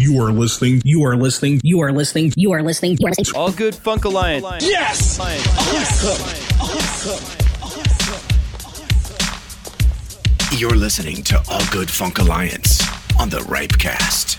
You are listening. You are listening. You are listening. You are listening. You are listening. All Good Funk Alliance. Yes! Awesome. Awesome. Awesome. You're listening to All Good Funk Alliance on the Ripecast.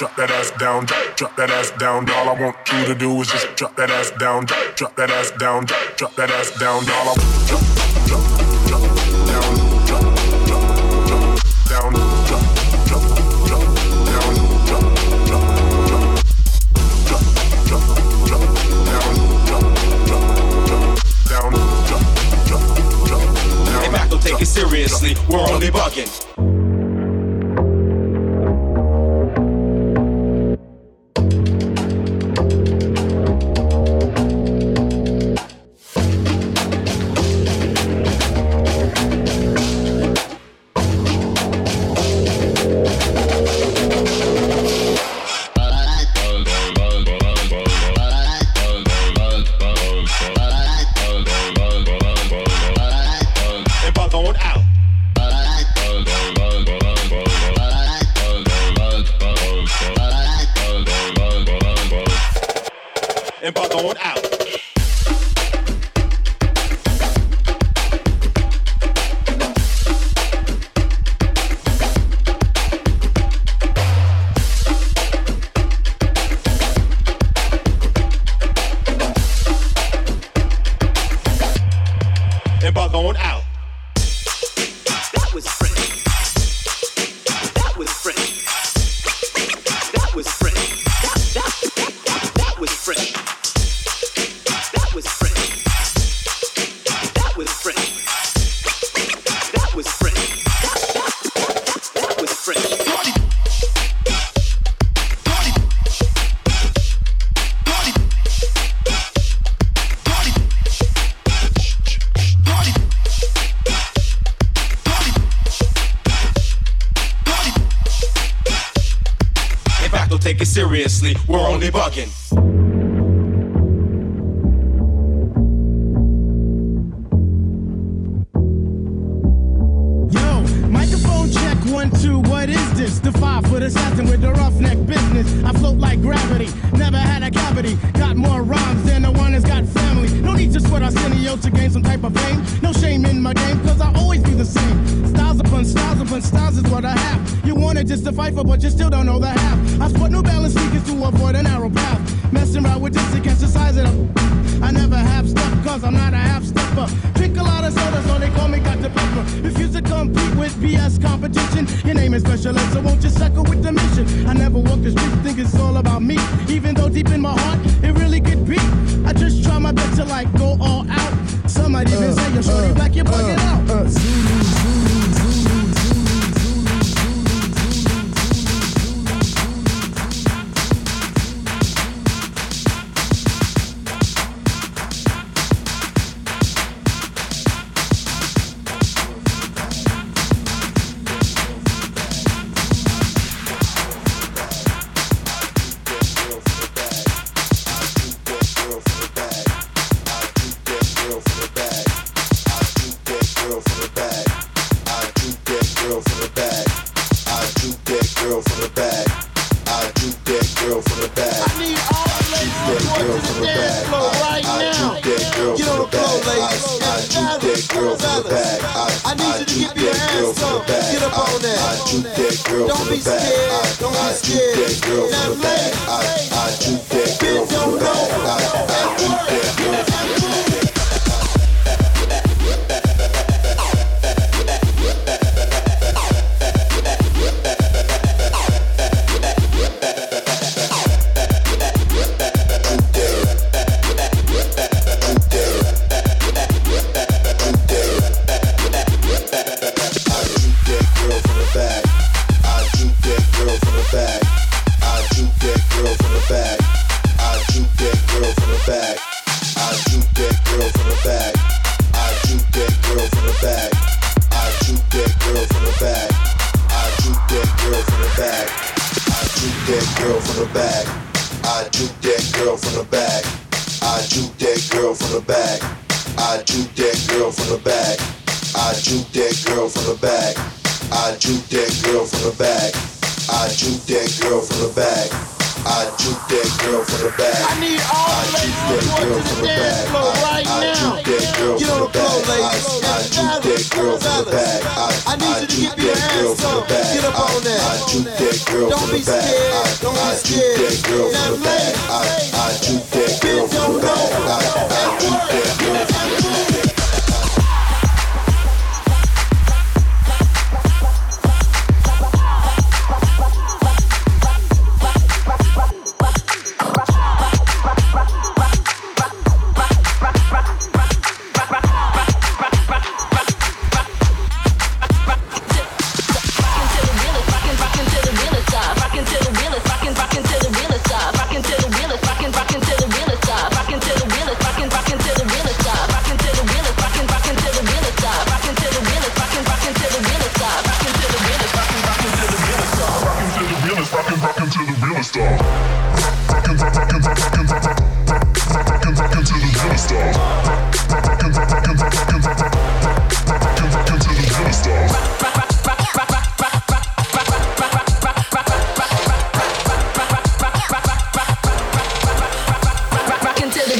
drop that ass down, drop, drop that ass down. All I want you to do is just drop that ass down, drop, drop that ass down, drop, drop that ass down. All I want, drop, drop. One, two, what is this? The five foot assassin with the roughneck business. I float like gravity, never had a cavity. Got more rhymes than the one that's got family. No need to sweat Arsenio to gain some type of fame. No shame in my game, cause I always be the same. Styles stars styles and fun stars is what I have. You wanted just to fight for, but you still don't know the half. I sport New Balance sneakers to avoid a narrow path. Messing around with this against the size of the. I never have stuff, cause I'm not a half stepper. Drink a lot of soda, so they call me Dr. Pepper. Refuse to compete with BS competition. Your name is special, so won't you suckle with the mission? I never walk the street, think it's all about me. Even though deep in my heart, it really could be. I just try my best to like go all out. Somebody might even uh, say, yo, shorty uh, back, you're bugging uh, out. Uh,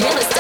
real estate.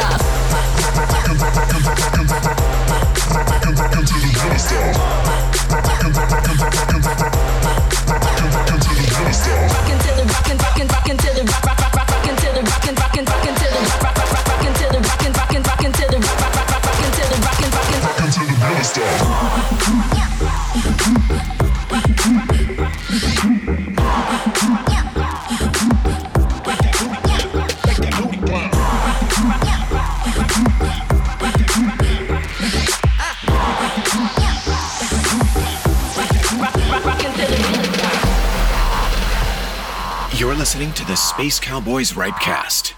Space Cowboys Ripecast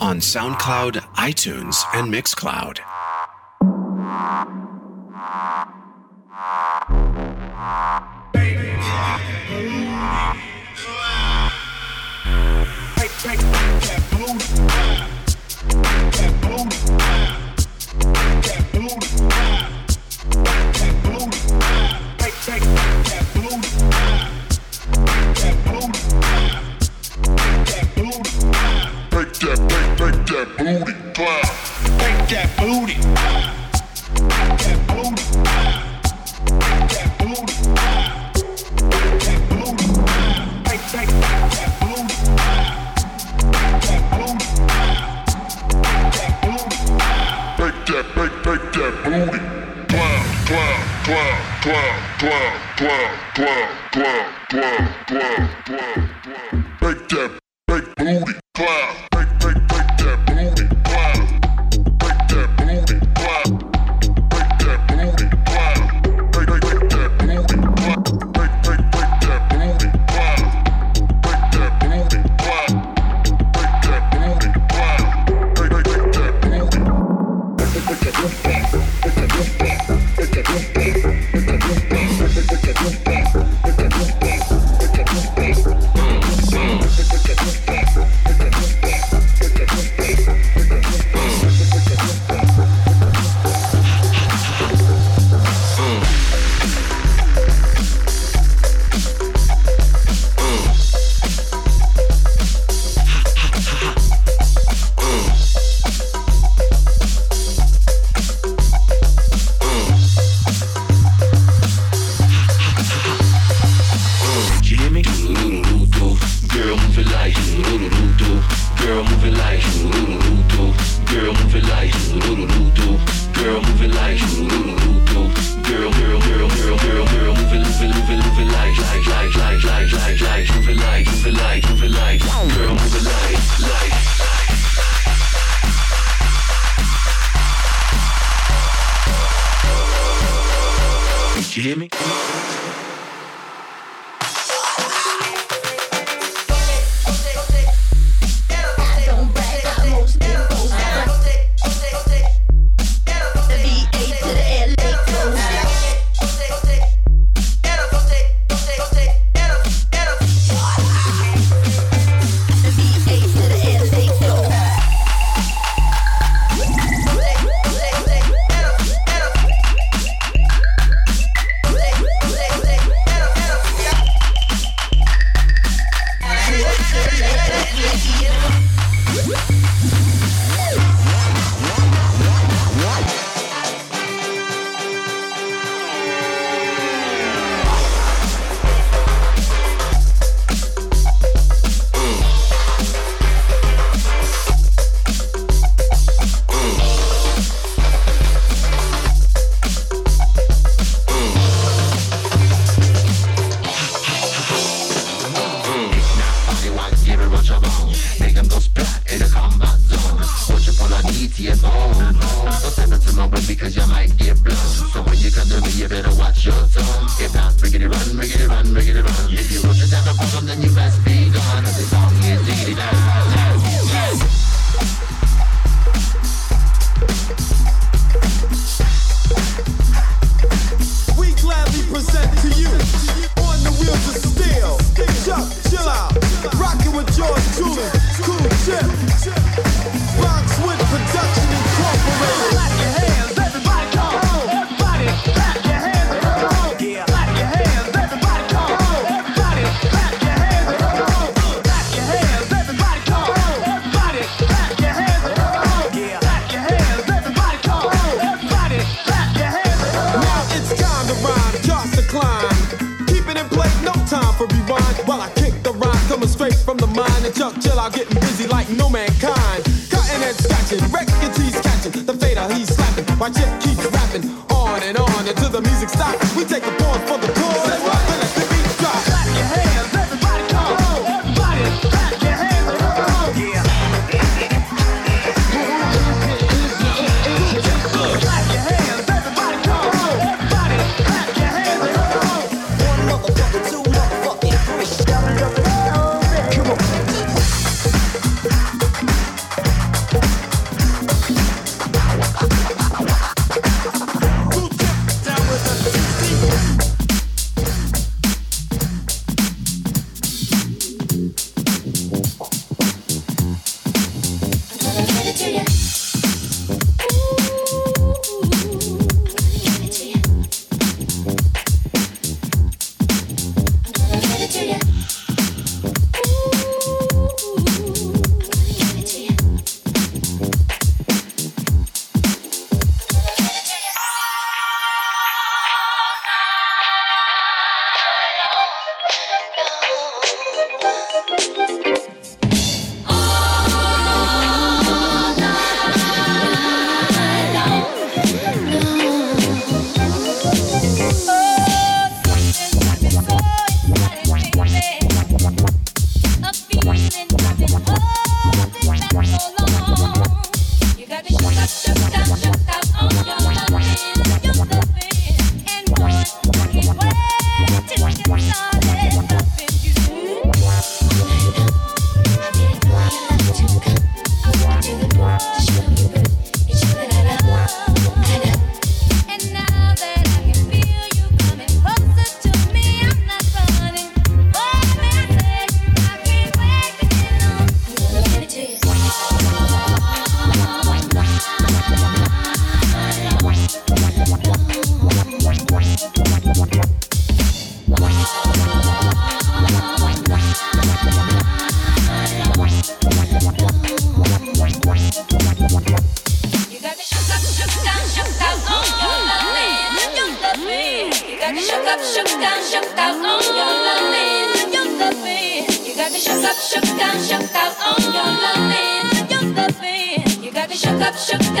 on SoundCloud, iTunes, and Mixcloud.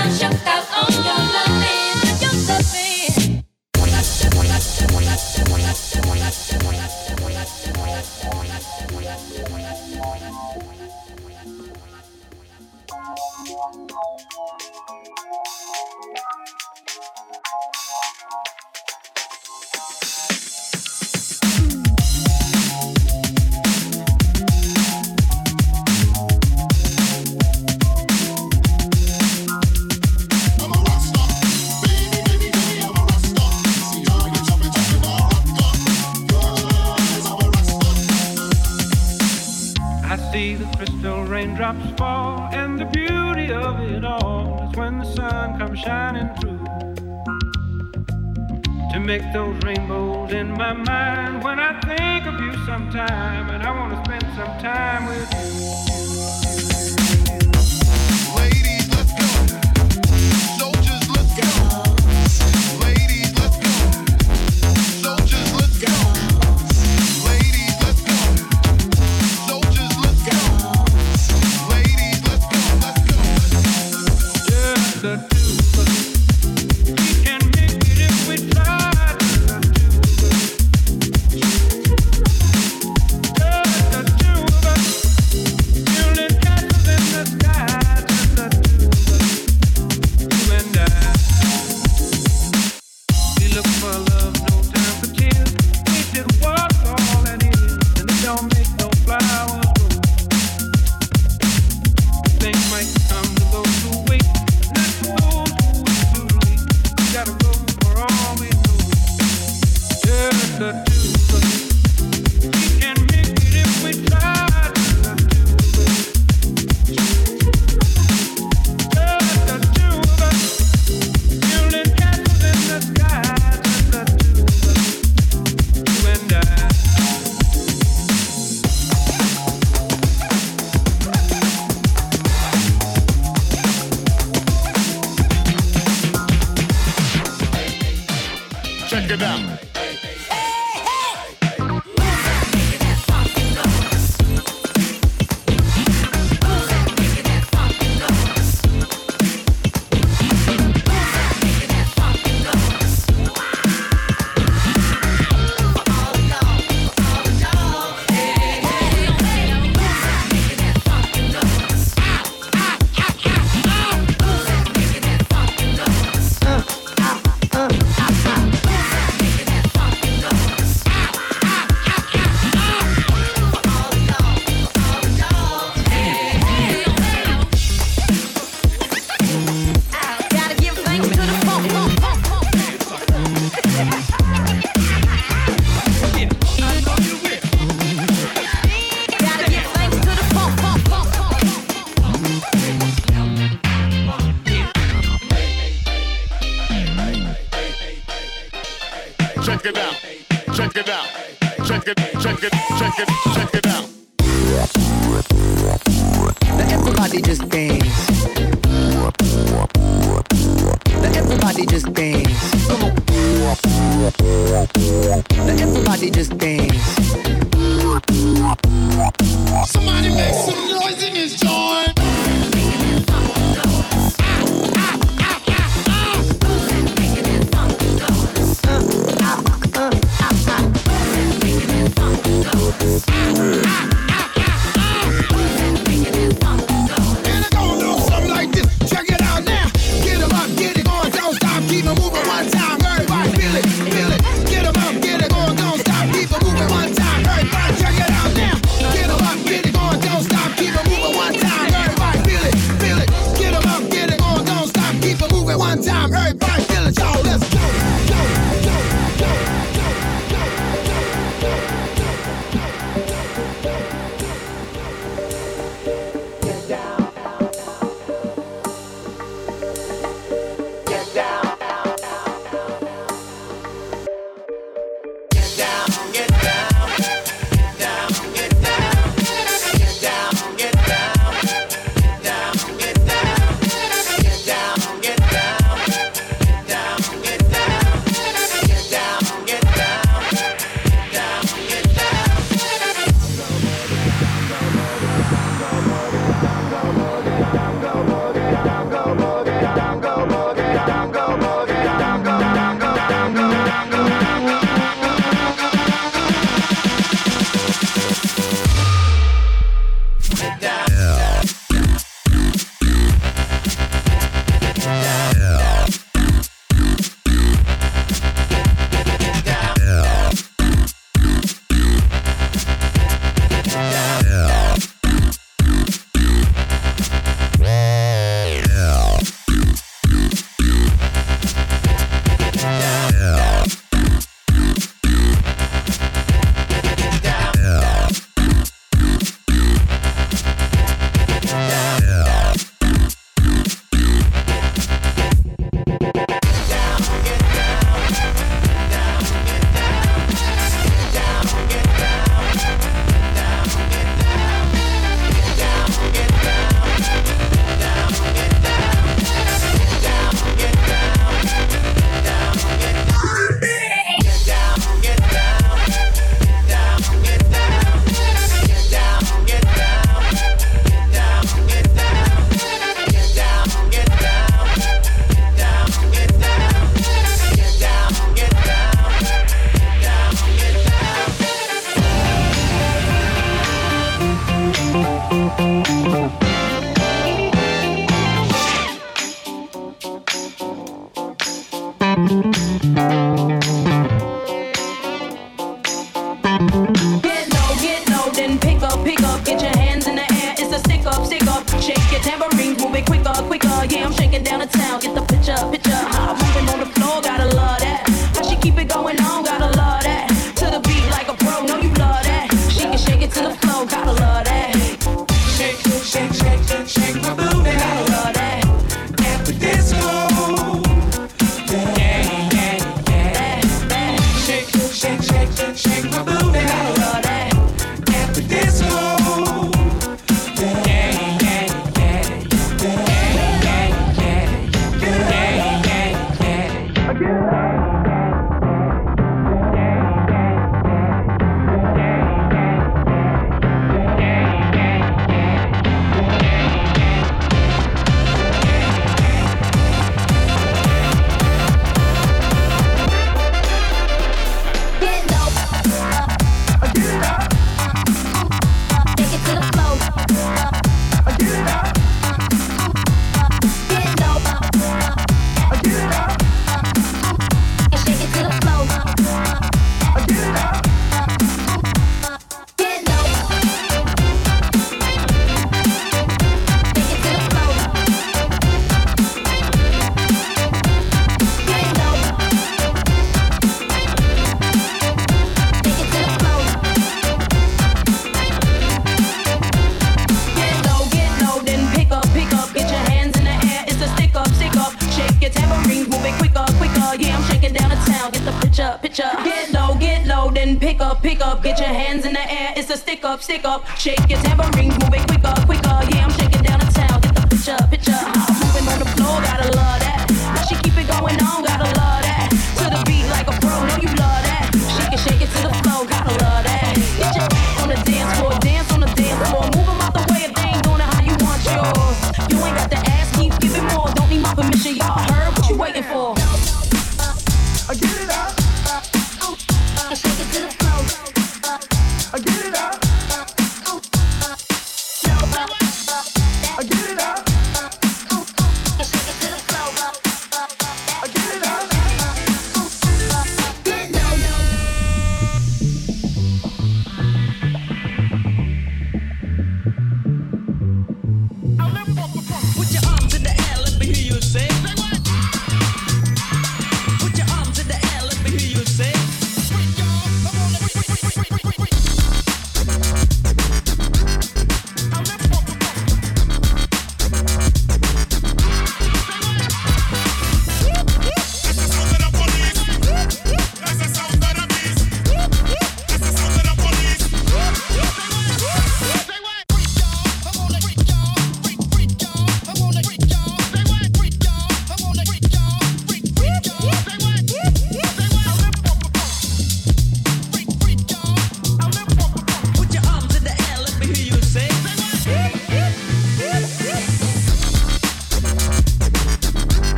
sunshine shook out on your love. in my mind when I think of you sometime, and I want to spend some time with you.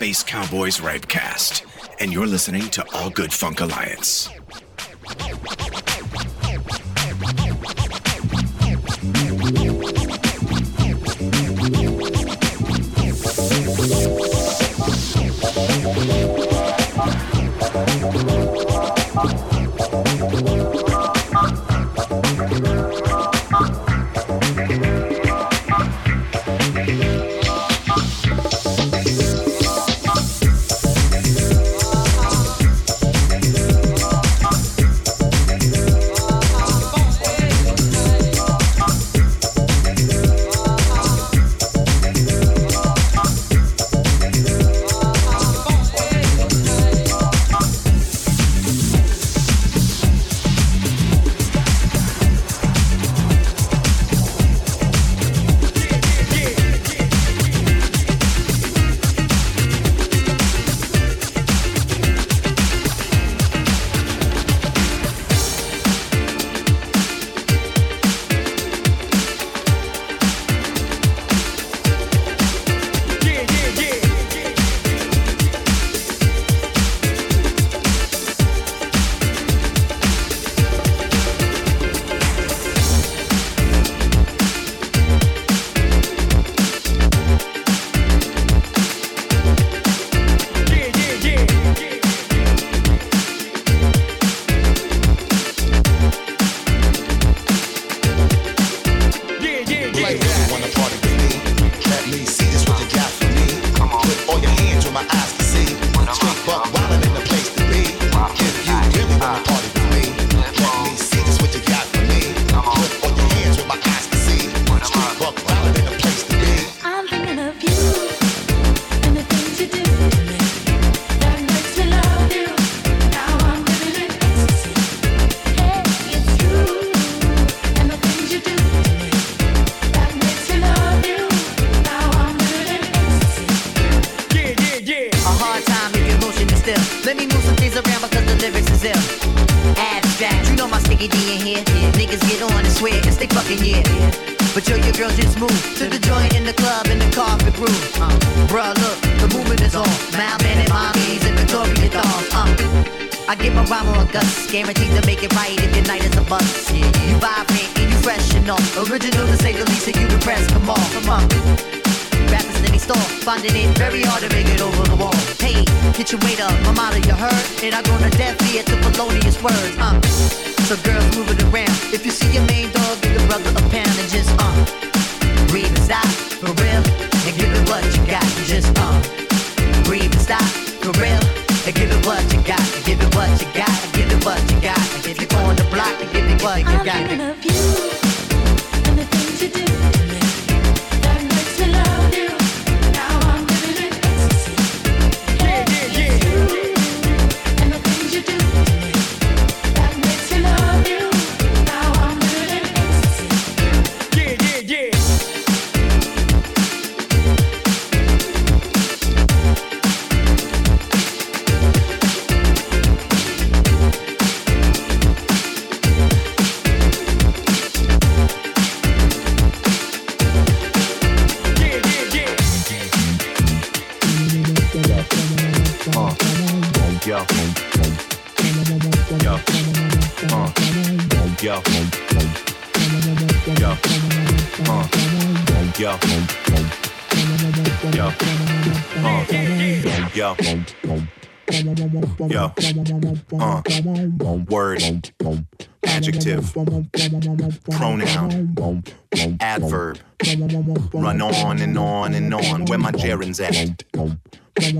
Space Cowboys Ripecast, and you're listening to All Good Funk Alliance. Sticky D in here. Niggas get on and swear it's they fucking yeah. But yo, your girl just moved to the joint in the club in the carpet groove. Uh, bruh, look, the movement is on. Malman and mommies and Victoria dolls. Uh, I give my rhyme a gust, guaranteed to make it right if your night is a bust. Yeah, yeah. You vibrant and you fresh and all. Original to say the least, and you the press. Come on, come on. Store, finding it very hard to make it over the wall. Hey, get your weight up, my motto you heard, and I go to death ear to felonious words. Uh. So girls move it around. If you see your main dog, give your brother a pound and just uh, breathe and stop for real, and give it what you got. Just uh, breathe and stop for real, and give it what you got. Give it what you got. Give it what you got. If you're on the block, give it what you got. I'm you and the things you do yo. Uh, yo. Yo. Uh, word. Adjective. Pronoun. Adverb. Run on and on and on. Where my gerunds at?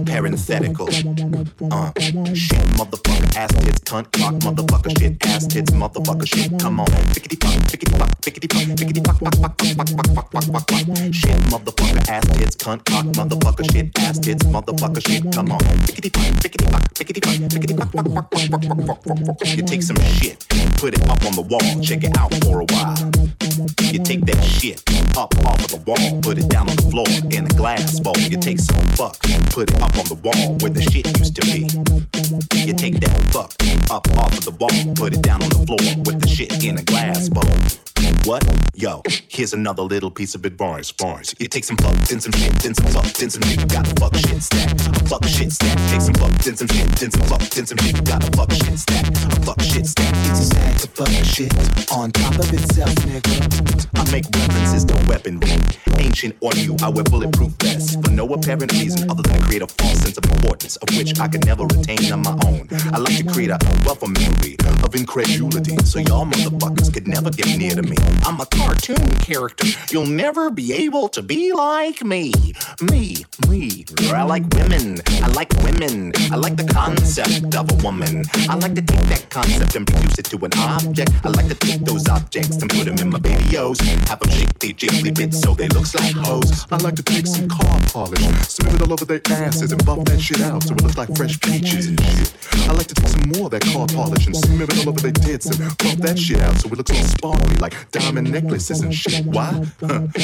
Parenthetical. Uh, shit, motherfucker, ass tits, cunt, cock, motherfucker, shit, ass tits, motherfucker, shit. Come on, fickety fuck, fickety fuck, fickety fuck, fickety fuck, fuck, fuck, fuck, fuck, fuck, fuck, fuck, fuck. Shit, motherfucker, ass tits, cunt, cock, motherfucker, shit, ass tits, motherfucker, shit. Come on, fickety fuck, fickety fuck, fickety fuck, fickety fuck, fuck, fuck, fuck, fuck, fuck, fuck, fuck, fuck. You take some shit, put it up on the wall, check it out for a while. You take that shit up off of the wall, put it down on the floor in a glass bowl. You take some fuck, put it up on the wall where the shit used to be. You take that fuck up off of the wall, put it down on the floor with the shit in a glass bowl. What? Yo, here's another little piece of advice. Bars. You take some fuck, then some shit, then some fuck, then some shit. Got a fuck shit stack. Fuck shit stack. Take some fuck, then some shit, then some fuck, then some shit. Got a fuck shit stack. Fuck shit stack. It's a stack of fuck shit on top of itself, nigga. I make references to weaponry. Ancient or new, I wear bulletproof vests for no apparent reason other than to create a false sense of importance of which I could never retain on my own. I like to create a of memory of incredulity so y'all motherfuckers could never get near to me. I'm a cartoon character. You'll never be able to be like me. Me, me. I like women. I like women. I like the concept of a woman. I like to take that concept and reduce it to an object. I like to take those objects and put them in my videos. Have them shake they jiggly bits so they looks like hoes. I like to take some car polish, smear it all over their asses and buff that shit out so it looks like fresh peaches and shit. I like to take some more of that car polish and smear it all over their tits and buff that shit out so it looks all sparkly like diamond necklaces and shit. Why?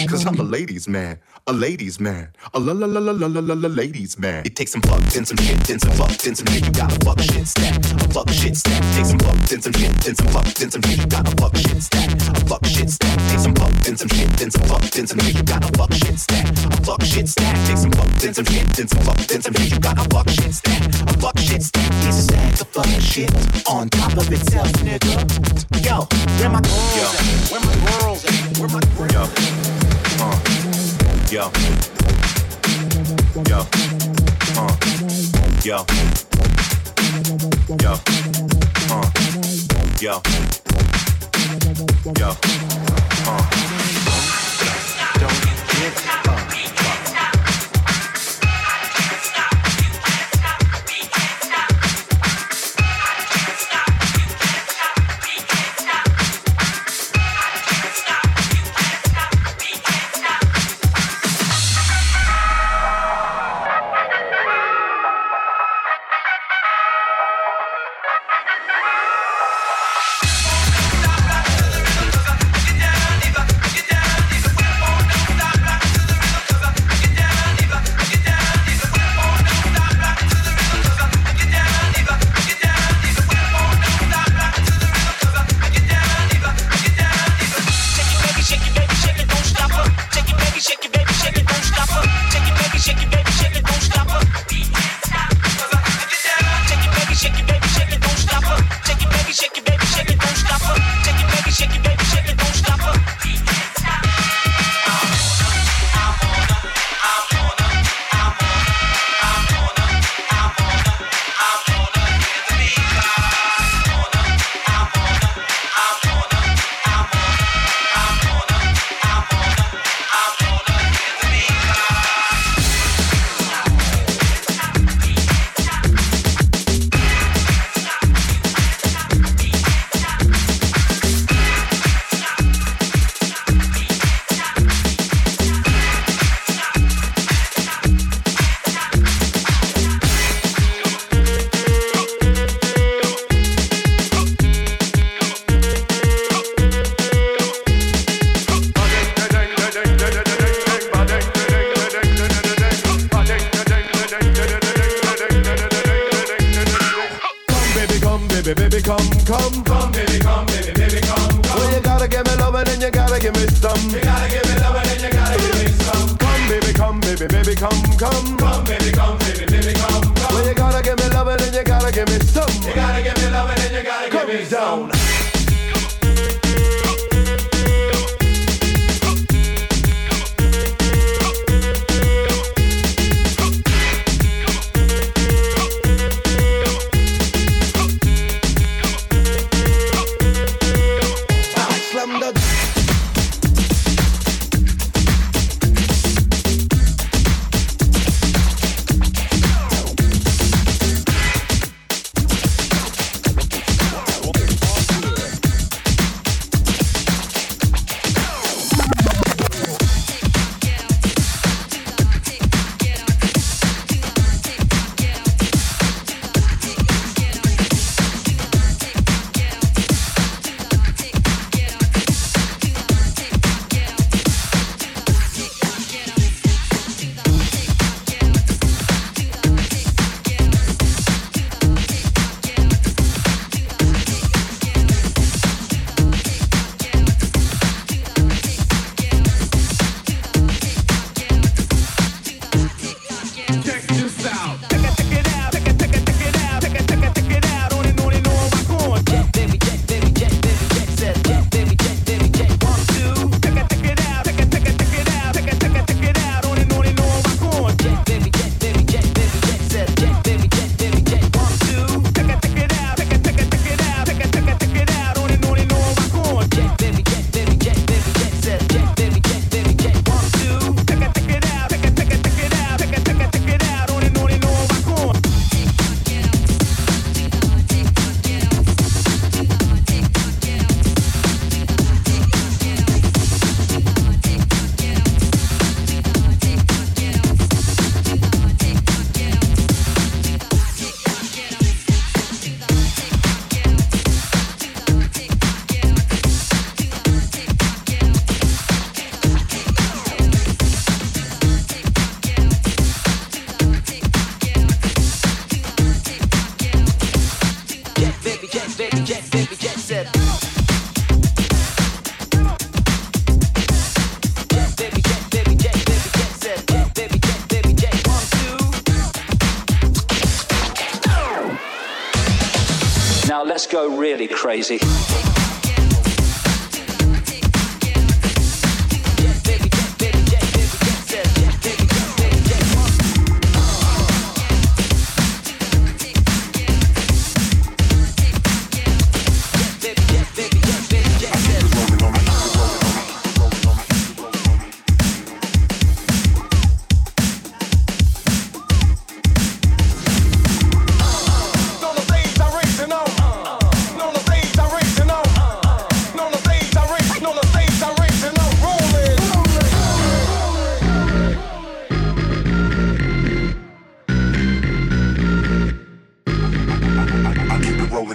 Cause I'm a ladies man, a ladies man, a la la la la la la la la ladies man. You take some fuck, then some shit, then some fuck, then some shit. You got a fuck shit stack. A fuck shit stack. Take some fuck, then some shit, then some fuck, then some shit. You got a fuck shit stack. A fuck shit stack. Take some fuck, then some shit, then some fuck, then some shit. You got a fuck shit stack. A fuck shit stack. Take some fuck, then some shit, then some fuck, then some shit. You got a fuck shit stack. A fuck shit stack. It's a stack of fuck shit on top of itself, nigga. Yo, where my girls Yo. at? Where my girls at? Where my girls Yo. Uh. Yo. Yo. Uh. Yo. Yo. Uh. Yo. Yo heart.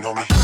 on me.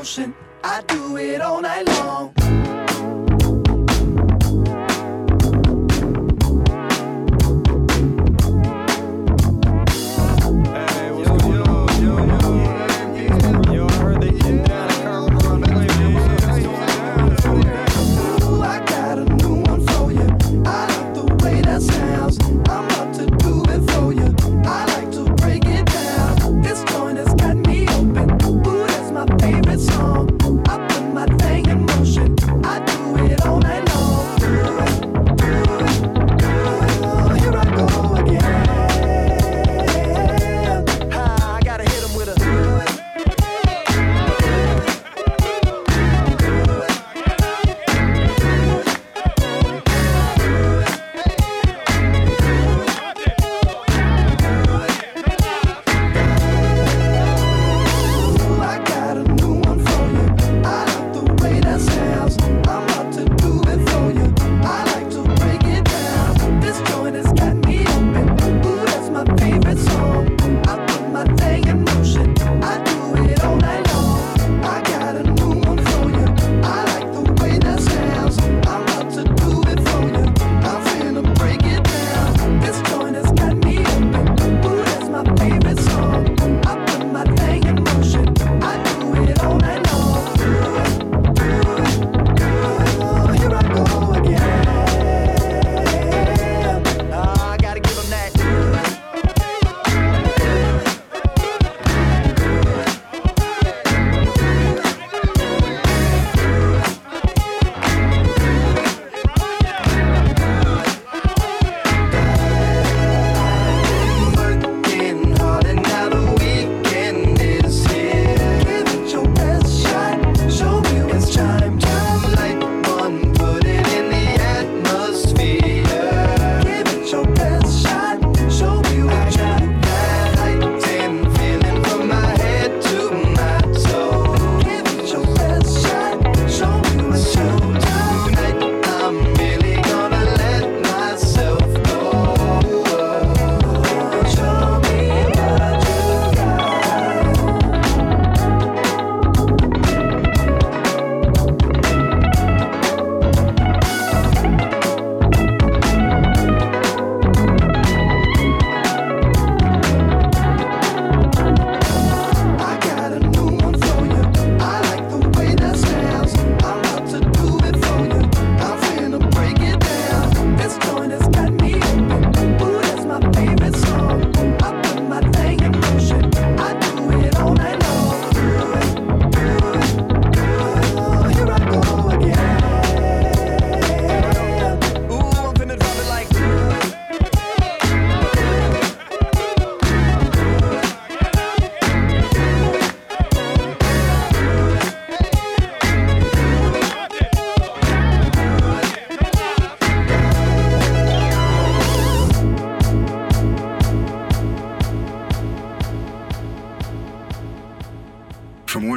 motion. I do it all night long.